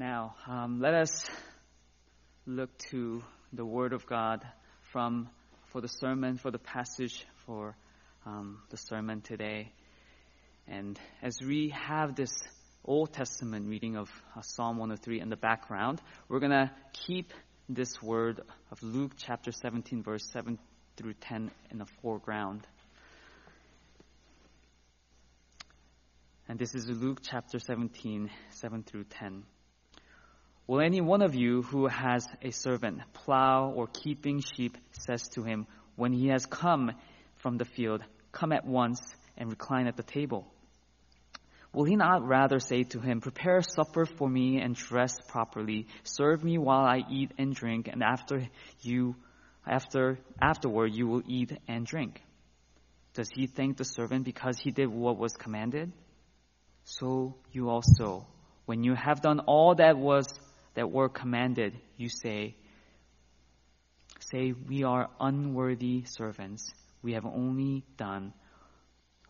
Now, um, let us look to the Word of God from for the sermon, for the passage for um, the sermon today. And as we have this Old Testament reading of uh, Psalm 103 in the background, we're going to keep this word of Luke chapter 17, verse 7 through 10 in the foreground. And this is Luke chapter 17, 7 through 10. Will any one of you who has a servant plow or keeping sheep says to him, when he has come from the field, come at once and recline at the table? Will he not rather say to him, Prepare supper for me and dress properly, serve me while I eat and drink, and after you after afterward you will eat and drink? Does he thank the servant because he did what was commanded? So you also, when you have done all that was that were commanded, you say, say, we are unworthy servants. We have only done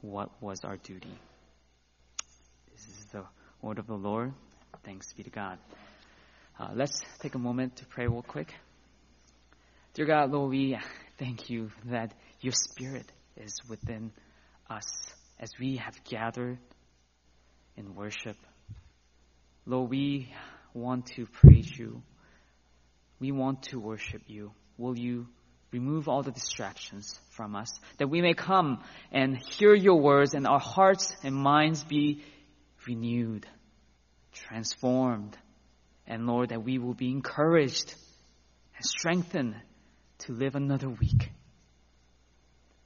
what was our duty. This is the word of the Lord. Thanks be to God. Uh, let's take a moment to pray real quick. Dear God, Lord, we thank you that your Spirit is within us as we have gathered in worship. Lord, we want to praise you. We want to worship you. Will you remove all the distractions from us that we may come and hear your words and our hearts and minds be renewed, transformed, and Lord, that we will be encouraged and strengthened to live another week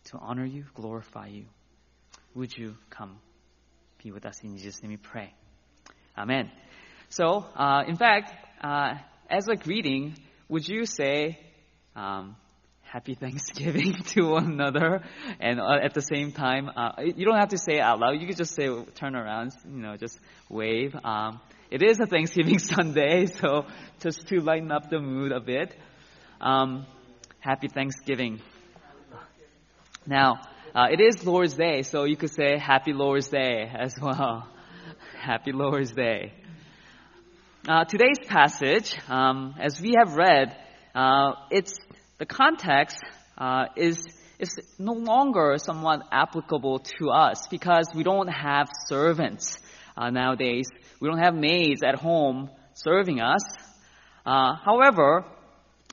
to honor you, glorify you. Would you come? be with us. In Jesus' name we pray. Amen. So, uh, in fact, uh, as a greeting, would you say, um, Happy Thanksgiving to one another, and uh, at the same time, uh, you don't have to say out loud. You can just say, turn around, you know, just wave. Um, it is a Thanksgiving Sunday, so just to lighten up the mood a bit. Um, happy Thanksgiving. Now, uh, it is Lord's Day, so you could say Happy Lord's Day as well. Happy Lord's Day. Uh, today's passage, um, as we have read, uh, it's the context uh, is is no longer somewhat applicable to us because we don't have servants uh, nowadays. We don't have maids at home serving us. Uh, however,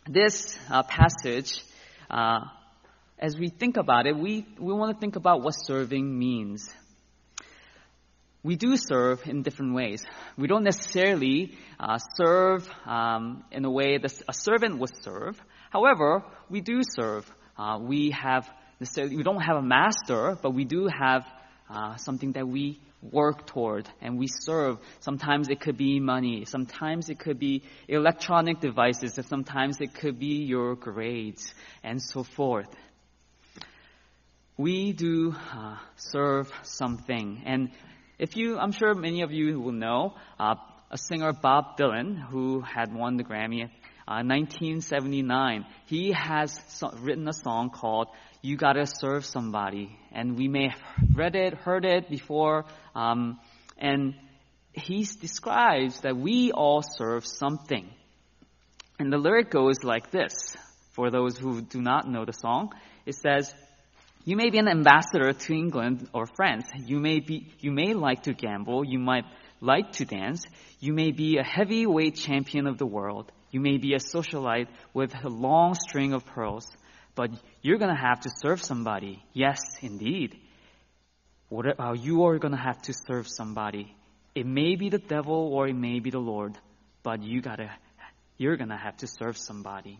this passage as we think about it, we, we want to think about what serving means. We do serve in different ways. We don't necessarily uh, serve um, in a way that a servant would serve. However, we do serve. Uh, we have necessarily we don't have a master, but we do have uh, something that we work toward and we serve. Sometimes it could be money. Sometimes it could be electronic devices. And sometimes it could be your grades and so forth we do uh, serve something. And if you, I'm sure many of you will know, uh, a singer Bob Dylan, who had won the Grammy uh, 1979, he has so, written a song called "You Gotta Serve Somebody," and we may have read it, heard it before, um, and he describes that we all serve something. And the lyric goes like this: for those who do not know the song, it says. You may be an ambassador to England or France. You may be, you may like to gamble. You might like to dance. You may be a heavyweight champion of the world. You may be a socialite with a long string of pearls. But you're gonna have to serve somebody. Yes, indeed. What, uh, you are gonna have to serve somebody. It may be the devil or it may be the Lord, but you gotta, you're gonna have to serve somebody.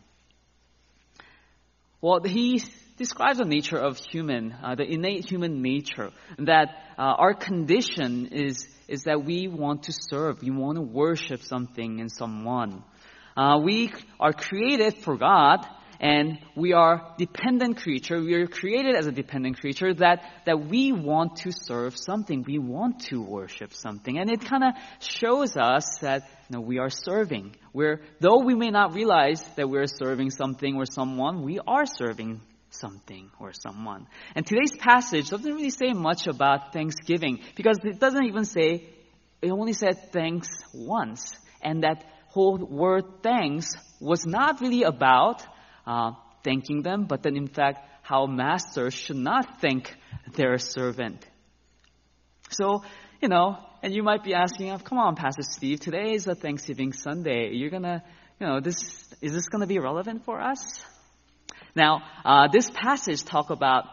Well, he describes the nature of human, uh, the innate human nature, that uh, our condition is, is that we want to serve, we want to worship something and someone. Uh, we are created for God, and we are dependent creature. We are created as a dependent creature that, that we want to serve something. We want to worship something. And it kind of shows us that you know, we are serving. We're, though we may not realize that we're serving something or someone, we are serving something or someone. And today's passage doesn't really say much about Thanksgiving because it doesn't even say, it only said thanks once. And that whole word thanks was not really about uh, thanking them, but then in fact, how masters should not thank their servant. So, you know, and you might be asking, come on, Pastor Steve, today is a Thanksgiving Sunday. You're gonna, you know, this, is this gonna be relevant for us? Now, uh, this passage talk about,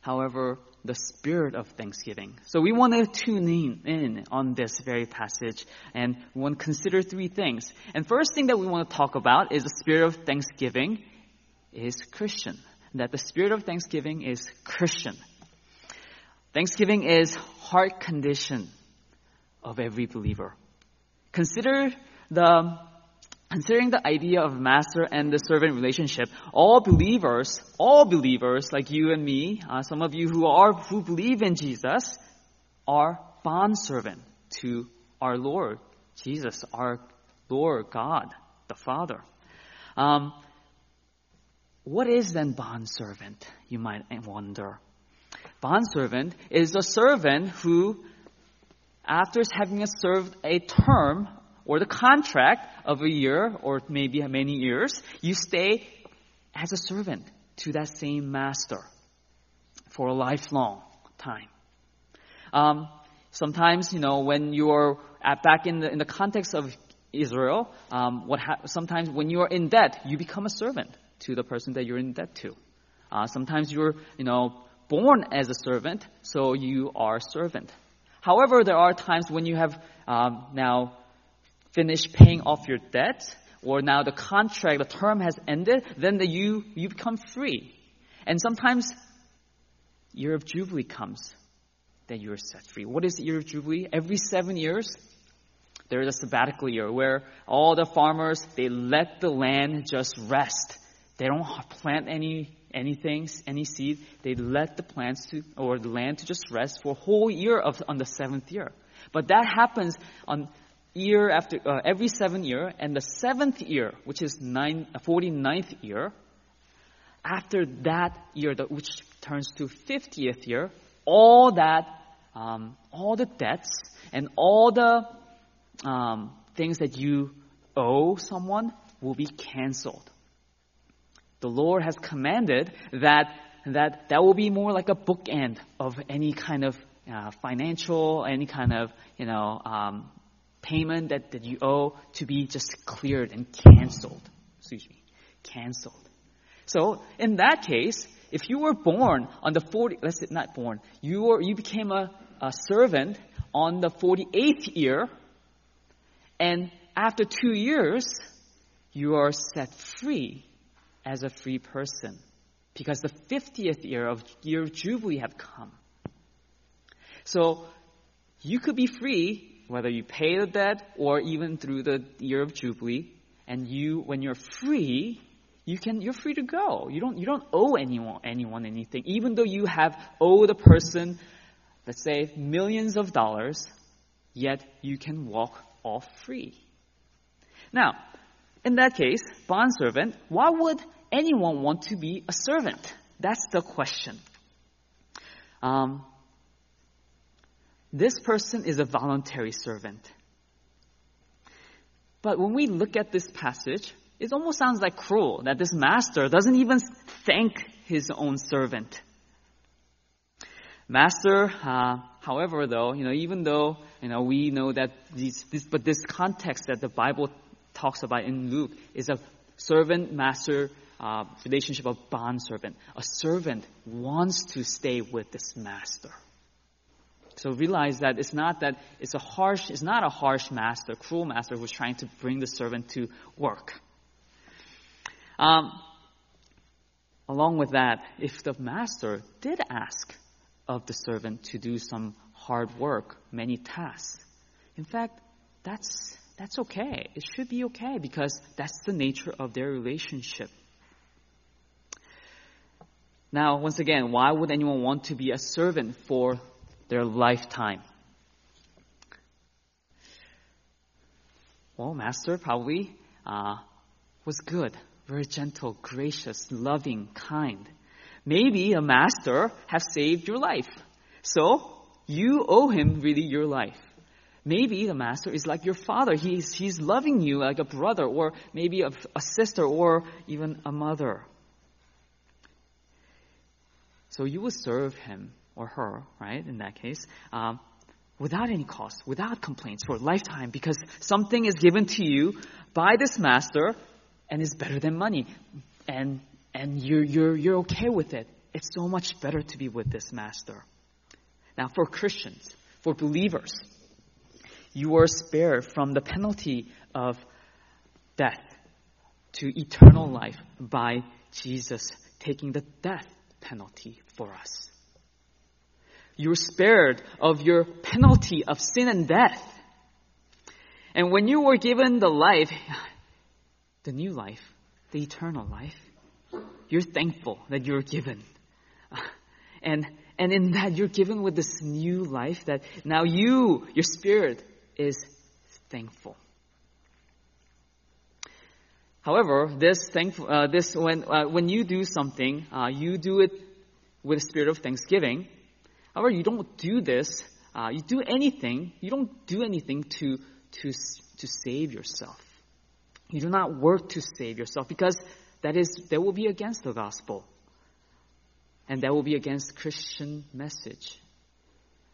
however, the spirit of thanksgiving. So we want to tune in, in on this very passage and we want to consider three things. And first thing that we want to talk about is the spirit of thanksgiving is Christian. That the spirit of thanksgiving is Christian. Thanksgiving is heart condition of every believer. Consider the Considering the idea of master and the servant relationship, all believers, all believers like you and me, uh, some of you who are who believe in Jesus, are bond servant to our Lord Jesus, our Lord God, the Father. Um, what is then bond servant? You might wonder. Bond servant is a servant who, after having served a term or the contract of a year or maybe many years, you stay as a servant to that same master for a lifelong time. Um, sometimes, you know, when you're at, back in the, in the context of Israel, um, what ha- sometimes when you are in debt, you become a servant to the person that you're in debt to. Uh, sometimes you're, you know, born as a servant, so you are a servant. However, there are times when you have um, now finish paying off your debt, or now the contract, the term has ended, then the, you, you become free. And sometimes year of Jubilee comes, then you're set free. What is the year of Jubilee? Every seven years, there is a sabbatical year where all the farmers, they let the land just rest. They don't plant any anything, any seed. They let the plants to, or the land to just rest for a whole year of, on the seventh year. But that happens on year after uh, every seven year, and the seventh year, which is nine, 49th year, after that year, which turns to 50th year, all that, um, all the debts and all the um, things that you owe someone will be canceled. The Lord has commanded that that that will be more like a bookend of any kind of uh, financial, any kind of you know um, payment that, that you owe to be just cleared and canceled. Excuse me, canceled. So in that case, if you were born on the 40, let's say not born, you were, you became a, a servant on the 48th year, and after two years, you are set free as a free person because the 50th year of year of Jubilee have come. So you could be free whether you pay the debt or even through the year of Jubilee. And you, when you're free, you can, you're free to go. You don't, you don't owe anyone, anyone anything. Even though you have owed a person, let's say, millions of dollars, yet you can walk off free. Now, in that case, bond servant, why would anyone want to be a servant? That's the question. Um, this person is a voluntary servant. But when we look at this passage, it almost sounds like cruel that this master doesn't even thank his own servant. Master, uh, however, though, you know, even though you know we know that these, this, but this context that the Bible talks about in Luke is a servant-master uh, relationship of bond servant. A servant wants to stay with this master. So realize that it's not that it's a harsh, it's not a harsh master, cruel master who's trying to bring the servant to work. Um, along with that, if the master did ask of the servant to do some hard work, many tasks, in fact, that's that's okay. It should be okay because that's the nature of their relationship. Now, once again, why would anyone want to be a servant for their lifetime. Well, Master probably uh, was good, very gentle, gracious, loving, kind. Maybe a master has saved your life. So you owe him really your life. Maybe the master is like your father. He's, he's loving you like a brother or maybe a, a sister or even a mother. So you will serve him or her, right, in that case, um, without any cost, without complaints for a lifetime because something is given to you by this master and is better than money. And, and you're, you're, you're okay with it. It's so much better to be with this master. Now, for Christians, for believers, you are spared from the penalty of death to eternal life by Jesus taking the death penalty for us. You're spared of your penalty of sin and death. And when you were given the life, the new life, the eternal life, you're thankful that you're given. And, and in that you're given with this new life that now you, your spirit, is thankful. However, this thankful, uh, this when uh, when you do something, uh, you do it with a spirit of thanksgiving. However, you don't do this. Uh, you do anything. You don't do anything to to to save yourself. You do not work to save yourself because that is that will be against the gospel, and that will be against Christian message.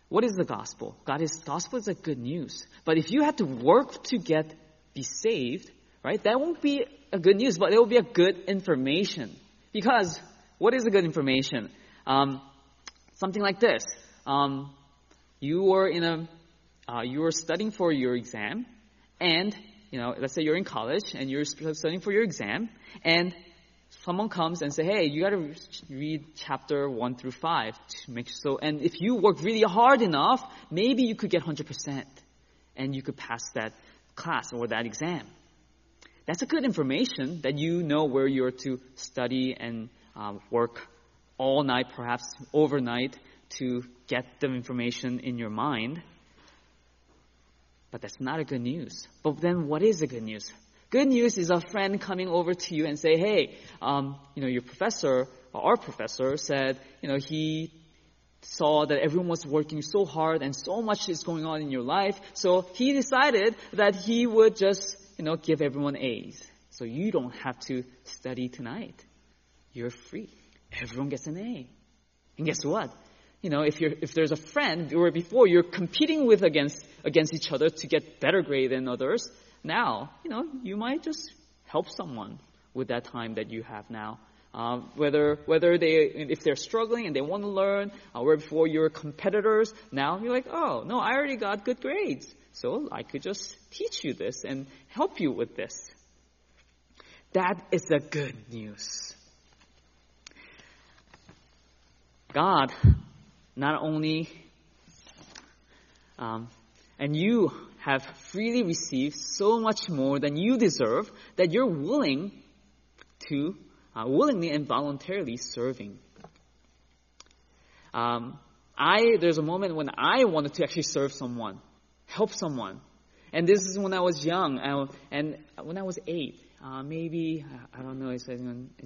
What is the gospel? God is gospel is a good news. But if you have to work to get be saved, right? That won't be a good news, but it will be a good information. Because what is a good information? Um, something like this: um, you were in a uh, you were studying for your exam, and you know, let's say you're in college and you're studying for your exam, and someone comes and say, "Hey, you got to read chapter one through five to make so." And if you work really hard enough, maybe you could get hundred percent, and you could pass that class or that exam. That's a good information that you know where you're to study and um, work all night, perhaps overnight, to get the information in your mind. But that's not a good news. But then, what is the good news? Good news is a friend coming over to you and say, hey, um, you know, your professor, our professor said, you know, he saw that everyone was working so hard and so much is going on in your life. So he decided that he would just, you know, give everyone A's. So you don't have to study tonight. You're free. Everyone gets an A. And guess what? You know, if you're, if there's a friend where before you're competing with against, against each other to get better grade than others, now, you know, you might just help someone with that time that you have now. Uh, whether whether they if they're struggling and they want to learn, uh, where before you're competitors, now you're like, oh no, I already got good grades, so I could just teach you this and help you with this. That is the good news. God not only um, and you have freely received so much more than you deserve that you're willing to, uh, willingly and voluntarily serving. Um, I, there's a moment when I wanted to actually serve someone, help someone. And this is when I was young, and when I was eight. Uh, maybe I don't know is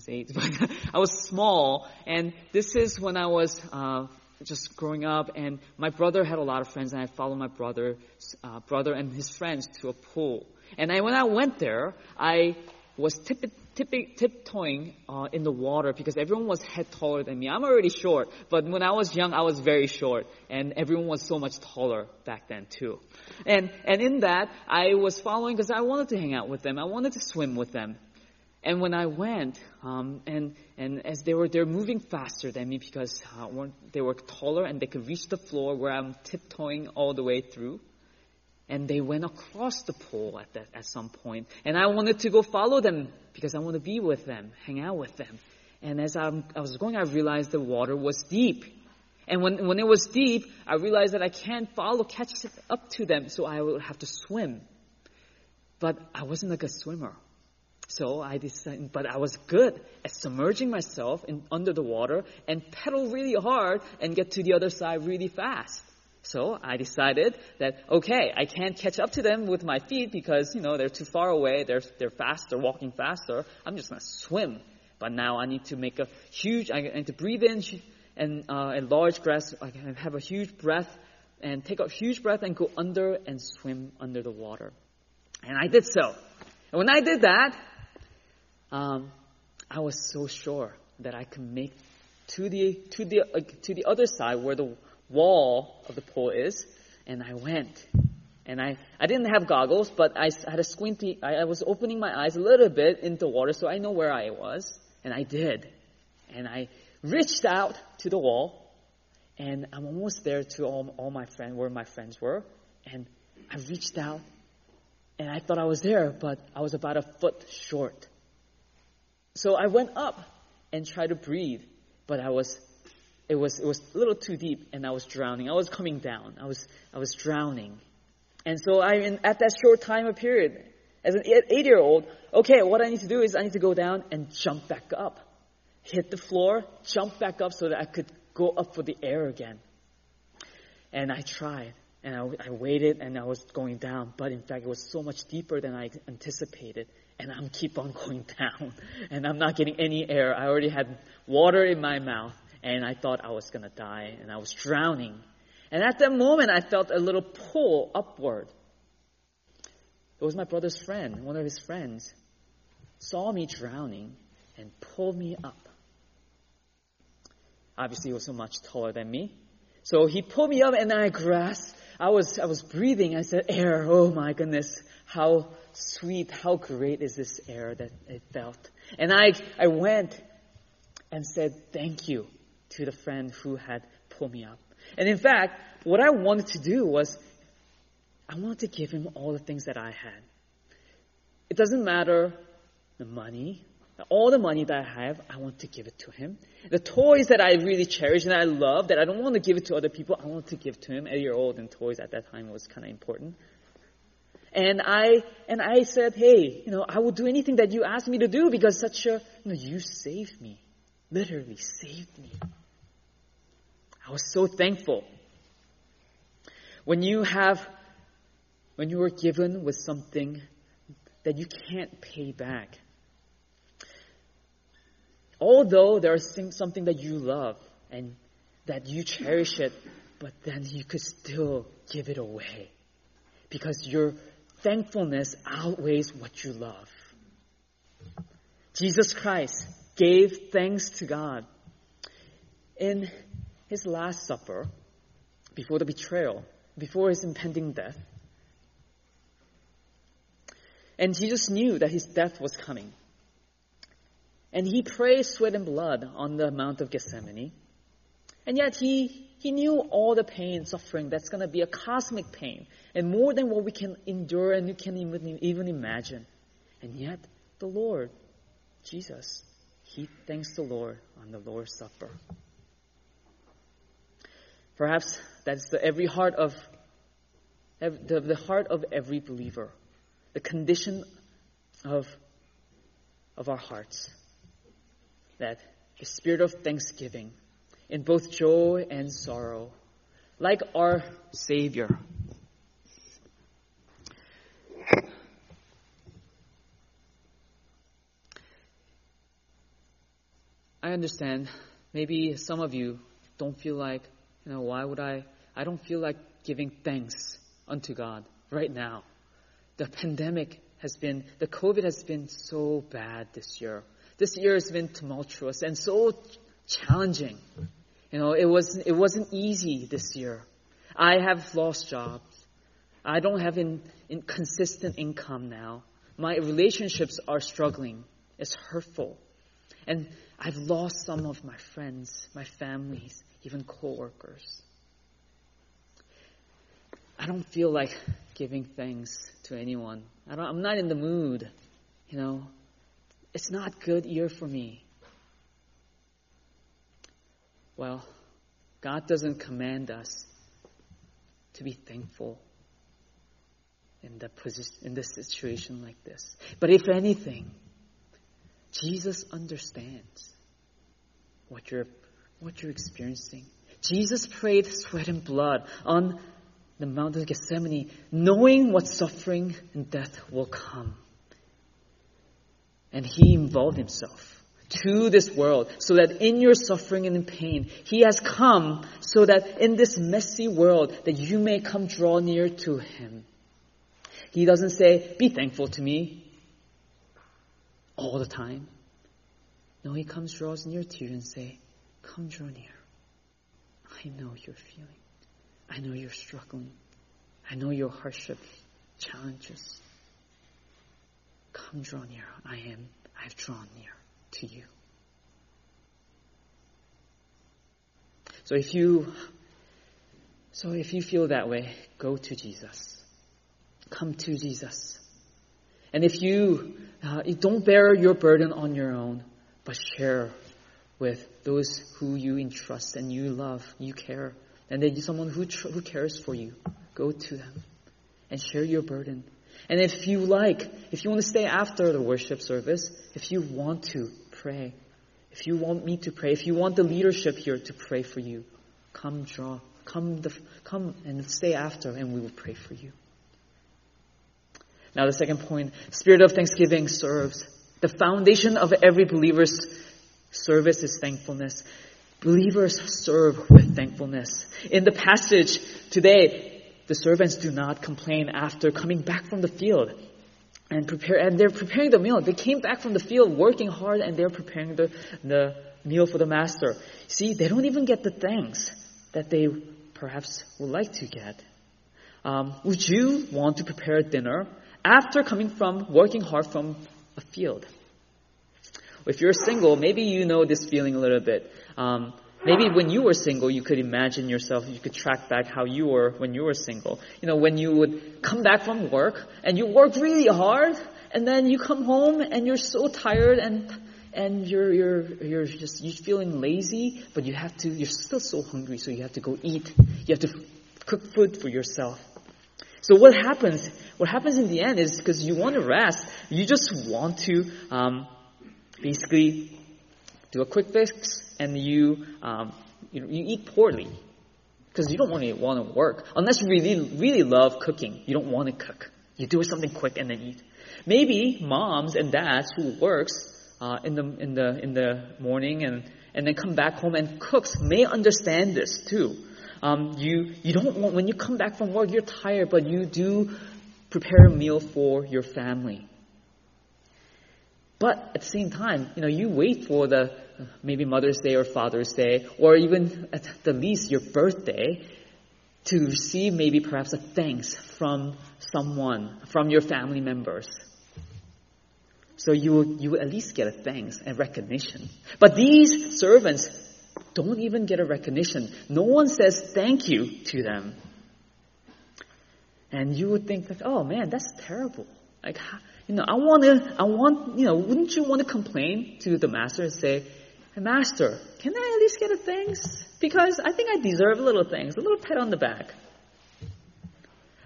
eight, but I was small, and this is when I was uh, just growing up, and my brother had a lot of friends, and I followed my brother, uh, brother and his friends to a pool. And I, when I went there, I was tip, tip, tiptoeing uh, in the water because everyone was head taller than me. I'm already short, but when I was young, I was very short, and everyone was so much taller back then too. And and in that, I was following because I wanted to hang out with them. I wanted to swim with them. And when I went, um, and and as they were they're moving faster than me because uh, they were taller and they could reach the floor where I'm tiptoeing all the way through. And they went across the pool at that at some point, and I wanted to go follow them because I want to be with them, hang out with them. And as I'm, I was going, I realized the water was deep. And when, when it was deep, I realized that I can't follow, catch up to them, so I would have to swim. But I wasn't like a swimmer. So I decided, but I was good at submerging myself in, under the water and pedal really hard and get to the other side really fast. So I decided that, okay, I can't catch up to them with my feet because, you know, they're too far away, they're, they're faster, walking faster. I'm just gonna swim. But now I need to make a huge, I need to breathe in and uh, a large breath, I can have a huge breath and take a huge breath and go under and swim under the water. And I did so. And when I did that, um, I was so sure that I could make to the to the uh, to the other side where the wall of the pool is, and I went. And I, I didn't have goggles, but I had a squinty, I, I was opening my eyes a little bit into water so I know where I was. And I did. And I reached out to the wall, and I'm almost there to all, all my friends, where my friends were. And I reached out, and I thought I was there, but I was about a foot short. So I went up and tried to breathe, but I was, it was, it was a little too deep, and I was drowning. I was coming down. I was, I was drowning. And so I, in, at that short time of period, as an eight year old, okay, what I need to do is I need to go down and jump back up. Hit the floor, jump back up so that I could go up for the air again. And I tried, and I, I waited, and I was going down, but in fact, it was so much deeper than I anticipated, and I'm keep on going down, and I'm not getting any air. I already had water in my mouth, and I thought I was gonna die, and I was drowning. And at that moment, I felt a little pull upward. It was my brother's friend, one of his friends, saw me drowning and pulled me up. Obviously, he was so much taller than me. So he pulled me up and I grasped. I was, I was breathing. I said, air. Oh my goodness. How sweet, how great is this air that I felt. And I, I went and said thank you to the friend who had pulled me up. And in fact, what I wanted to do was, I wanted to give him all the things that I had. It doesn't matter the money, all the money that I have, I want to give it to him. The toys that I really cherish and I love, that I don't want to give it to other people, I want to give to him. Eight year old and toys at that time was kind of important. And I, and I said, hey, you know, I will do anything that you ask me to do because such a, you know, you saved me. Literally saved me. I was so thankful. When you have, when you are given with something that you can't pay back, although there's something that you love and that you cherish it, but then you could still give it away because your thankfulness outweighs what you love. Jesus Christ gave thanks to God. In his Last Supper, before the betrayal, before his impending death. And Jesus knew that his death was coming. And he prayed sweat and blood on the Mount of Gethsemane. And yet he, he knew all the pain, and suffering that's going to be a cosmic pain, and more than what we can endure and we can even, even imagine. And yet, the Lord, Jesus, he thanks the Lord on the Lord's Supper. Perhaps that's the every heart of the, the heart of every believer, the condition of of our hearts. That the spirit of thanksgiving in both joy and sorrow, like our Savior. I understand maybe some of you don't feel like you know, why would I? I don't feel like giving thanks unto God right now. The pandemic has been, the COVID has been so bad this year. This year has been tumultuous and so challenging. You know, it was it wasn't easy this year. I have lost jobs. I don't have in consistent income now. My relationships are struggling. It's hurtful. And I've lost some of my friends, my families even coworkers. I don't feel like giving thanks to anyone. I don't, I'm not in the mood. You know, it's not good year for me. Well, God doesn't command us to be thankful in the position, in this situation like this. But if anything, Jesus understands what you're what you're experiencing. Jesus prayed sweat and blood on the Mount of Gethsemane, knowing what suffering and death will come. And he involved himself to this world so that in your suffering and in pain, He has come so that in this messy world that you may come draw near to Him. He doesn't say, be thankful to me all the time. No, He comes, draws near to you and say, come draw near. I know you're feeling. I know you're struggling. I know your hardship challenges. Come draw near. I am, I have drawn near to you. So if you, so if you feel that way, go to Jesus. Come to Jesus. And if you, uh, you don't bear your burden on your own, but share with those who you entrust and you love, you care, and then someone who, tr- who cares for you, go to them and share your burden. And if you like, if you want to stay after the worship service, if you want to pray, if you want me to pray, if you want the leadership here to pray for you, come draw, come, the, come and stay after and we will pray for you. Now the second point, spirit of thanksgiving serves. The foundation of every believer's service is thankfulness. Believers serve with thankfulness. In the passage today, the servants do not complain after coming back from the field and prepare and they're preparing the meal. They came back from the field working hard and they're preparing the, the meal for the master. See, they don't even get the thanks that they perhaps would like to get. Um, would you want to prepare dinner after coming from working hard from a field? If you're single, maybe you know this feeling a little bit. Um, Maybe when you were single, you could imagine yourself, you could track back how you were when you were single. You know, when you would come back from work and you worked really hard and then you come home and you're so tired and and you're you're you're just you're feeling lazy, but you have to you're still so hungry, so you have to go eat. You have to cook food for yourself. So what happens? What happens in the end is because you want to rest, you just want to um, basically do a quick fix and you, um, you, you eat poorly because you don't want to want to work unless you really really love cooking. You don't want to cook. You do something quick and then eat. Maybe moms and dads who works uh, in the in the in the morning and and then come back home and cooks may understand this too. Um, you you don't want when you come back from work you're tired, but you do prepare a meal for your family. But at the same time, you know, you wait for the maybe Mother's Day or Father's Day, or even at the least your birthday, to receive maybe perhaps a thanks from someone, from your family members. So you will, you will at least get a thanks and recognition. But these servants don't even get a recognition. No one says thank you to them. And you would think that, oh man, that's terrible. Like, you know, I want to, I want, you know, wouldn't you want to complain to the master and say, Master, can I at least get a thanks? Because I think I deserve a little thanks, a little pat on the back.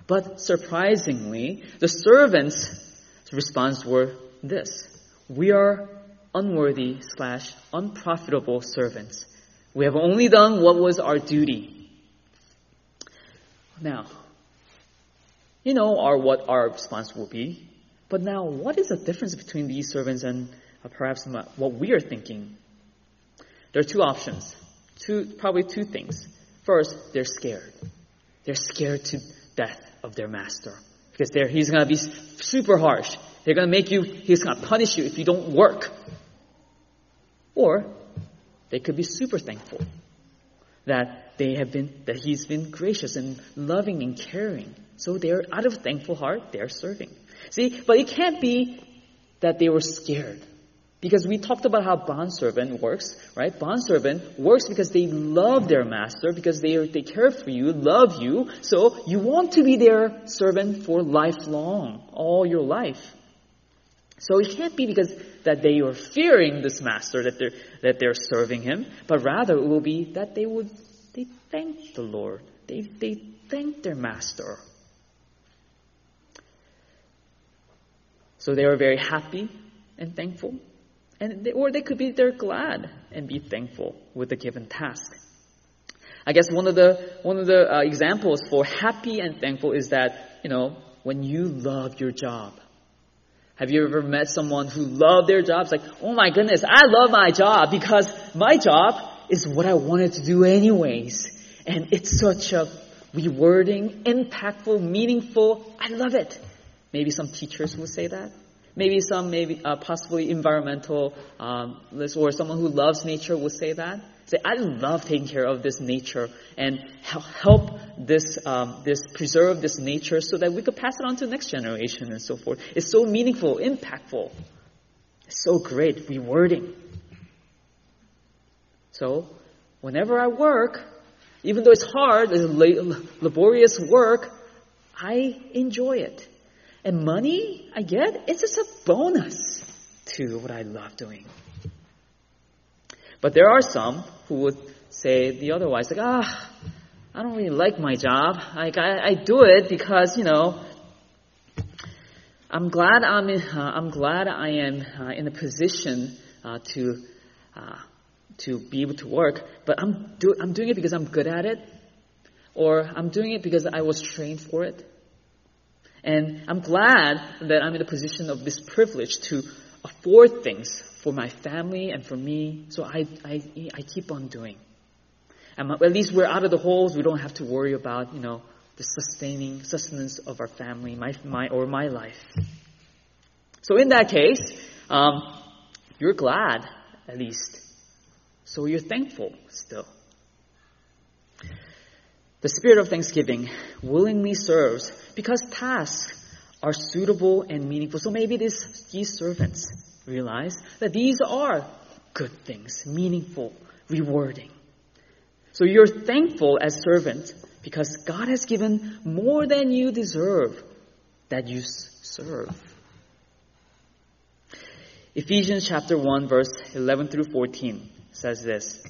But surprisingly, the servants' response were this We are unworthy slash unprofitable servants. We have only done what was our duty. Now, you know our, what our response will be. But now, what is the difference between these servants and uh, perhaps what we are thinking? There are two options. Two, probably two things. First, they're scared. They're scared to death of their master. Because he's gonna be super harsh. They're gonna make you, he's gonna punish you if you don't work. Or, they could be super thankful that they have been, that he's been gracious and loving and caring. So they're out of thankful heart, they're serving. See, but it can't be that they were scared. Because we talked about how bondservant works, right? Bondservant works because they love their master, because they, they care for you, love you, so you want to be their servant for lifelong, all your life. So it can't be because that they are fearing this master, that they're, that they're serving him, but rather it will be that they would, they thank the Lord. They, they thank their master. So they are very happy and thankful. And they, or they could be they're glad and be thankful with the given task. I guess one of the one of the uh, examples for happy and thankful is that you know when you love your job, Have you ever met someone who loved their job? It's like, oh my goodness, I love my job because my job is what I wanted to do anyways. And it's such a rewarding, impactful, meaningful. I love it. Maybe some teachers will say that. Maybe some, maybe uh, possibly environmental, um, or someone who loves nature will say that. Say, I love taking care of this nature and help this, um, this preserve this nature so that we could pass it on to the next generation and so forth. It's so meaningful, impactful. So great, rewarding. So, whenever I work, even though it's hard, it's laborious work, I enjoy it. And money I get, it's just a bonus to what I love doing. But there are some who would say the otherwise, like, ah, I don't really like my job. Like, I, I do it because, you know, I'm glad I'm in, uh, I'm glad I am uh, in a position uh, to uh, to be able to work, but I'm do, I'm doing it because I'm good at it, or I'm doing it because I was trained for it. And I'm glad that I'm in a position of this privilege to afford things for my family and for me. So I, I, I keep on doing. And at least we're out of the holes. We don't have to worry about, you know, the sustaining sustenance of our family, my, my, or my life. So in that case, um, you're glad, at least. So you're thankful still. The spirit of thanksgiving willingly serves because tasks are suitable and meaningful. So maybe this, these servants realize that these are good things, meaningful, rewarding. So you're thankful as servants because God has given more than you deserve that you serve. Ephesians chapter 1 verse 11 through 14 says this.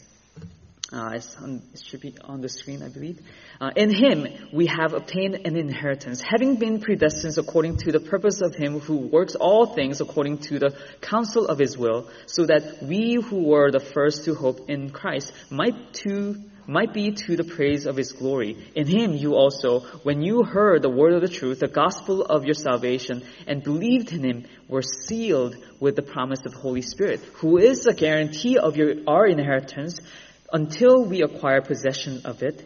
Uh, on, it should be on the screen, I believe. Uh, in him we have obtained an inheritance, having been predestined according to the purpose of him who works all things according to the counsel of his will, so that we who were the first to hope in Christ might to might be to the praise of his glory. In him you also, when you heard the word of the truth, the gospel of your salvation, and believed in him, were sealed with the promise of the Holy Spirit, who is the guarantee of your, our inheritance until we acquire possession of it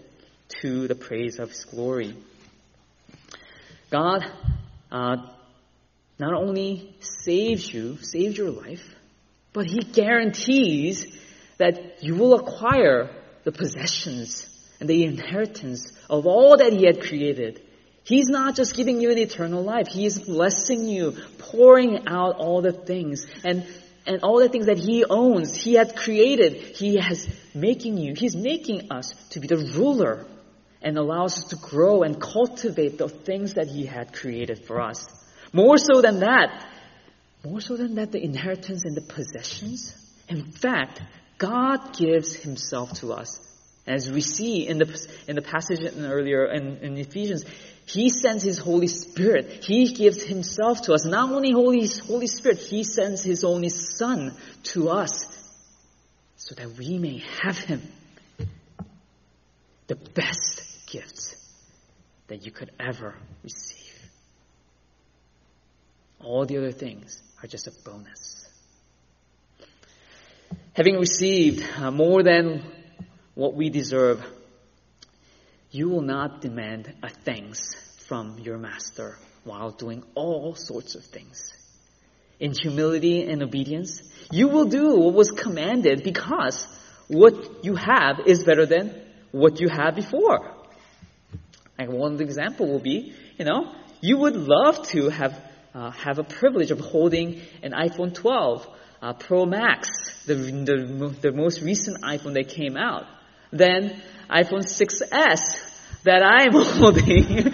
to the praise of His glory. God uh, not only saves you, saves your life, but He guarantees that you will acquire the possessions and the inheritance of all that He had created. He's not just giving you an eternal life. He is blessing you, pouring out all the things. And and all the things that He owns, He has created, He has making you, He's making us to be the ruler and allows us to grow and cultivate the things that He had created for us. More so than that, more so than that, the inheritance and the possessions. In fact, God gives Himself to us. As we see in the, in the passage in earlier in, in Ephesians, he sends His Holy Spirit. He gives Himself to us. Not only Holy, Holy Spirit, He sends His only Son to us so that we may have Him. The best gifts that you could ever receive. All the other things are just a bonus. Having received uh, more than what we deserve, you will not demand a thanks from your master while doing all sorts of things. In humility and obedience, you will do what was commanded because what you have is better than what you had before. Like one example will be, you know, you would love to have uh, have a privilege of holding an iPhone 12 uh, Pro Max, the, the the most recent iPhone that came out. Then iPhone 6s that I'm holding,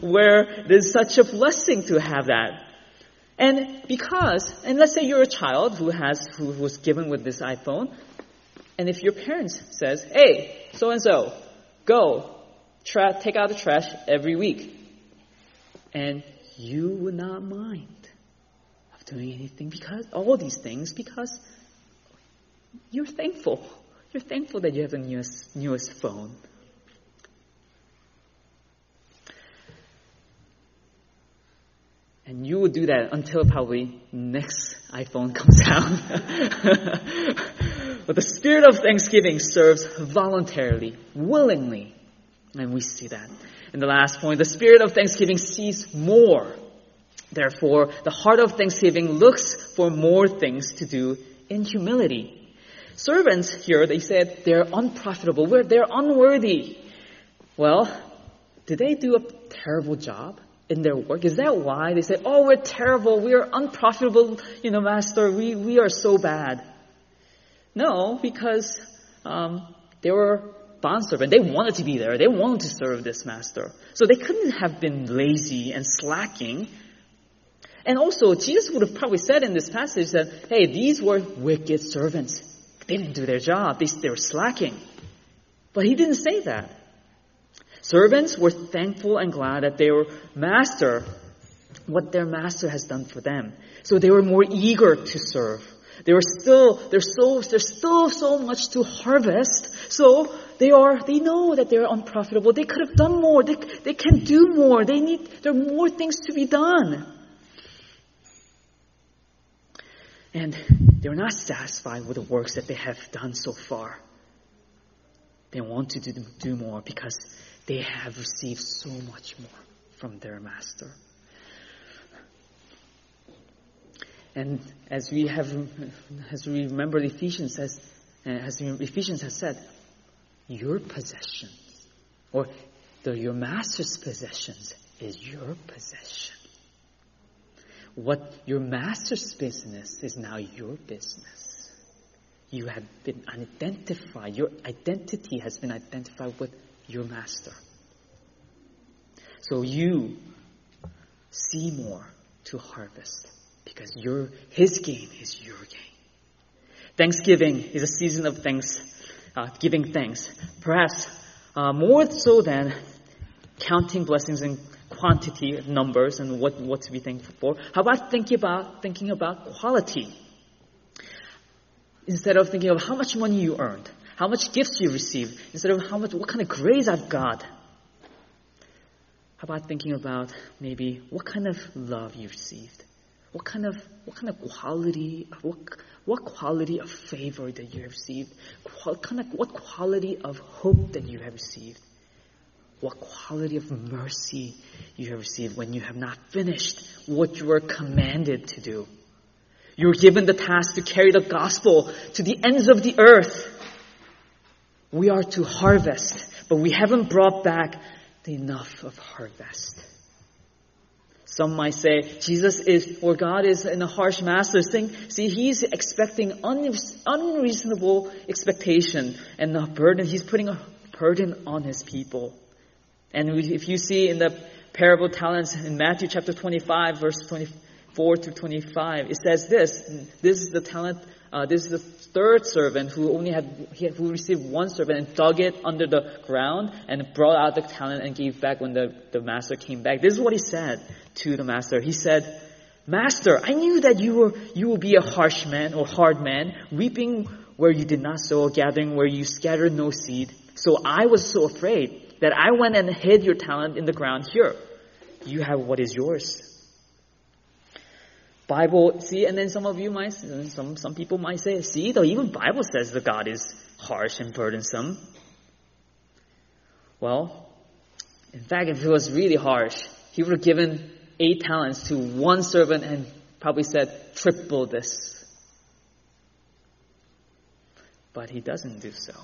where there's such a blessing to have that. And because, and let's say you're a child who has, who was given with this iPhone, and if your parents says, hey, so and so, go, tra- take out the trash every week, and you would not mind of doing anything because, all these things, because you're thankful. You're thankful that you have the newest, newest phone. And you will do that until probably next iPhone comes out. but the spirit of thanksgiving serves voluntarily, willingly. And we see that. And the last point, the spirit of thanksgiving sees more. Therefore, the heart of thanksgiving looks for more things to do in humility. Servants here, they said they're unprofitable, they're unworthy. Well, did they do a terrible job in their work? Is that why they say, oh, we're terrible, we are unprofitable, you know, master, we, we are so bad? No, because um, they were bondservant. They wanted to be there. They wanted to serve this master. So they couldn't have been lazy and slacking. And also, Jesus would have probably said in this passage that, hey, these were wicked servants. They didn't do their job. They, they were slacking. But he didn't say that. Servants were thankful and glad that their master, what their master has done for them. So they were more eager to serve. They were still, there's so, there's still so much to harvest. So they are, they know that they're unprofitable. They could have done more. They, they can do more. They need, there are more things to be done. And they're not satisfied with the works that they have done so far. They want to do, do more because they have received so much more from their master. And as we have, as we remember, Ephesians says, uh, as Ephesians has said, your possessions, or the, your master's possessions, is your possession. What your master's business is now your business. You have been identified, your identity has been identified with your master. So you see more to harvest because your, his gain is your gain. Thanksgiving is a season of thanks, uh, giving thanks. Perhaps uh, more so than counting blessings in quantity, of numbers, and what, what to be thankful for. How about thinking about thinking about quality? Instead of thinking of how much money you earned, how much gifts you received, instead of how much, what kind of grades I've got. How about thinking about maybe what kind of love you received? What kind of what kind of quality what what quality of favor that you have received? What kind of what quality of hope that you have received? What quality of mercy you have received when you have not finished what you were commanded to do? You were given the task to carry the gospel to the ends of the earth. We are to harvest, but we haven't brought back enough of harvest. Some might say Jesus is, or God is in a harsh master. Thing. See, he's expecting unreasonable expectation and a burden. He's putting a burden on his people. And if you see in the parable talents in Matthew chapter 25, verse 24 to 25, it says this. This is the talent uh, this is the third servant who only had, who received one servant and dug it under the ground and brought out the talent and gave back when the, the master came back. This is what he said to the master. He said, Master, I knew that you were, you will be a harsh man or hard man, reaping where you did not sow, gathering where you scattered no seed. So I was so afraid that I went and hid your talent in the ground here. You have what is yours. Bible, see, and then some of you might, some, some people might say, see, though even Bible says that God is harsh and burdensome. Well, in fact, if it was really harsh, he would have given eight talents to one servant and probably said, triple this. But he doesn't do so.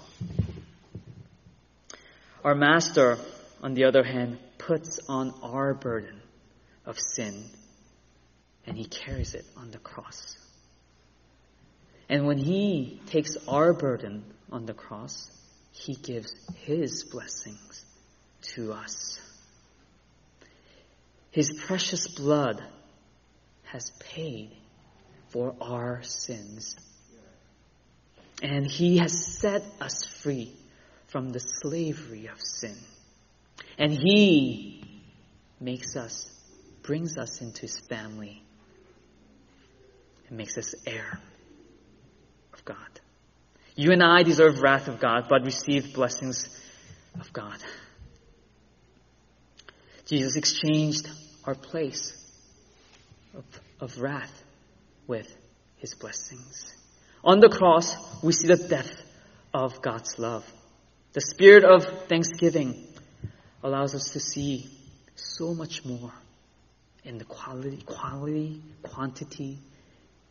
Our master, on the other hand, puts on our burden of sin and he carries it on the cross. And when he takes our burden on the cross, he gives his blessings to us. His precious blood has paid for our sins. And he has set us free from the slavery of sin. And he makes us, brings us into his family and makes us heir of God. You and I deserve wrath of God, but receive blessings of God. Jesus exchanged our place. of, of wrath with his blessings. On the cross, we see the depth of God's love. The spirit of thanksgiving allows us to see so much more in the quality, quality, quantity,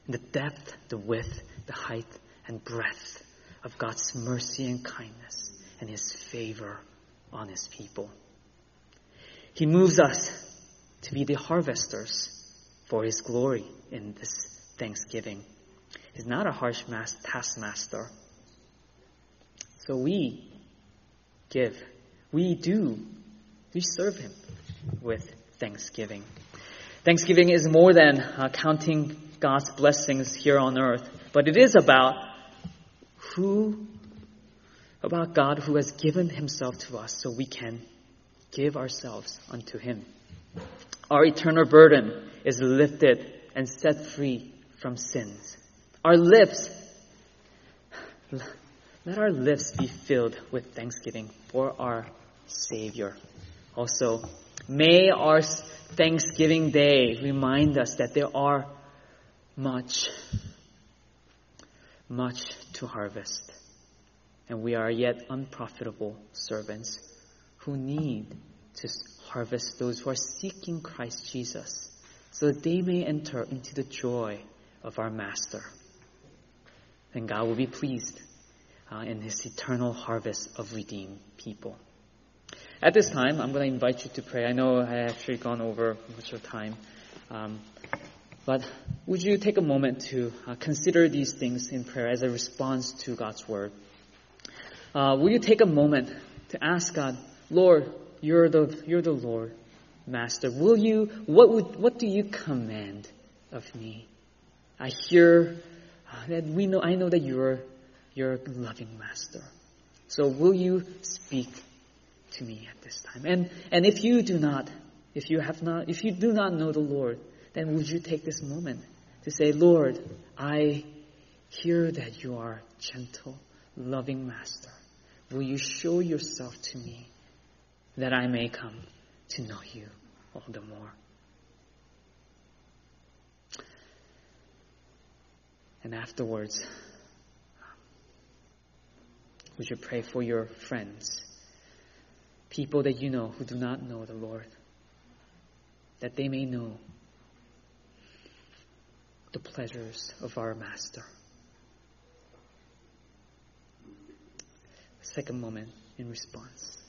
the depth, the width, the height, and breadth of God's mercy and kindness and His favor on His people. He moves us to be the harvesters for His glory in this thanksgiving. He's not a harsh taskmaster. So we give, we do, we serve Him with thanksgiving. Thanksgiving is more than uh, counting God's blessings here on earth, but it is about who, about God who has given Himself to us so we can give ourselves unto Him. Our eternal burden is lifted and set free from sins. Our lips, let our lips be filled with thanksgiving for our Savior. Also, may our Thanksgiving Day remind us that there are much, much to harvest, and we are yet unprofitable servants who need to harvest those who are seeking Christ Jesus so that they may enter into the joy of our Master. And God will be pleased uh, in his eternal harvest of redeemed people. At this time, I'm going to invite you to pray. I know I actually gone over much of time. Um, but would you take a moment to uh, consider these things in prayer as a response to God's word? Uh, will you take a moment to ask God, Lord, you're the, you're the Lord, Master. Will you, what would, what do you command of me? I hear uh, that we know, I know that you're, you're loving Master. So will you speak to me at this time. And, and if you do not, if you have not, if you do not know the Lord, then would you take this moment to say, Lord, I hear that you are gentle, loving master. Will you show yourself to me that I may come to know you all the more? And afterwards, would you pray for your friends? people that you know who do not know the Lord, that they may know the pleasures of our Master. Second moment in response.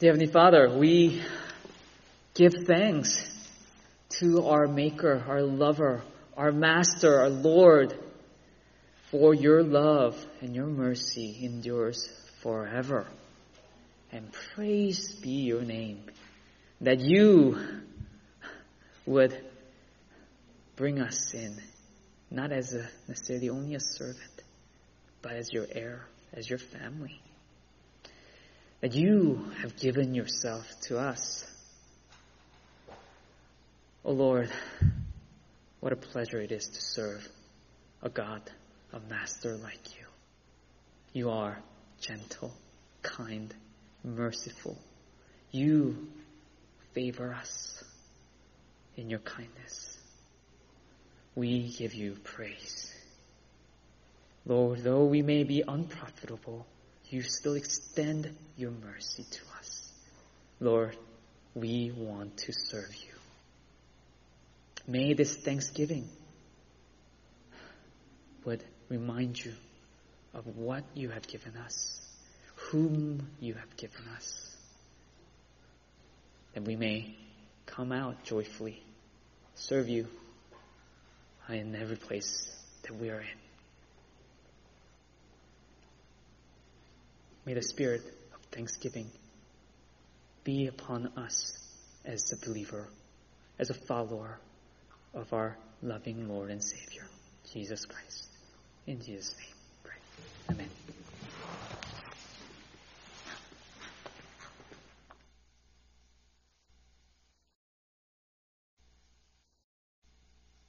Dear Heavenly Father, we give thanks to our Maker, our Lover, our Master, our Lord, for your love and your mercy endures forever. And praise be your name, that you would bring us in, not as a, necessarily only a servant, but as your heir, as your family that you have given yourself to us. Oh Lord, what a pleasure it is to serve a God, a master like you. You are gentle, kind, merciful. You favor us in your kindness. We give you praise. Lord, though we may be unprofitable, you still extend your mercy to us. Lord, we want to serve you. May this Thanksgiving would remind you of what you have given us, whom you have given us, that we may come out joyfully, serve you in every place that we are in. May the spirit of thanksgiving be upon us as a believer, as a follower of our loving Lord and Savior, Jesus Christ. In Jesus' name, pray. Amen.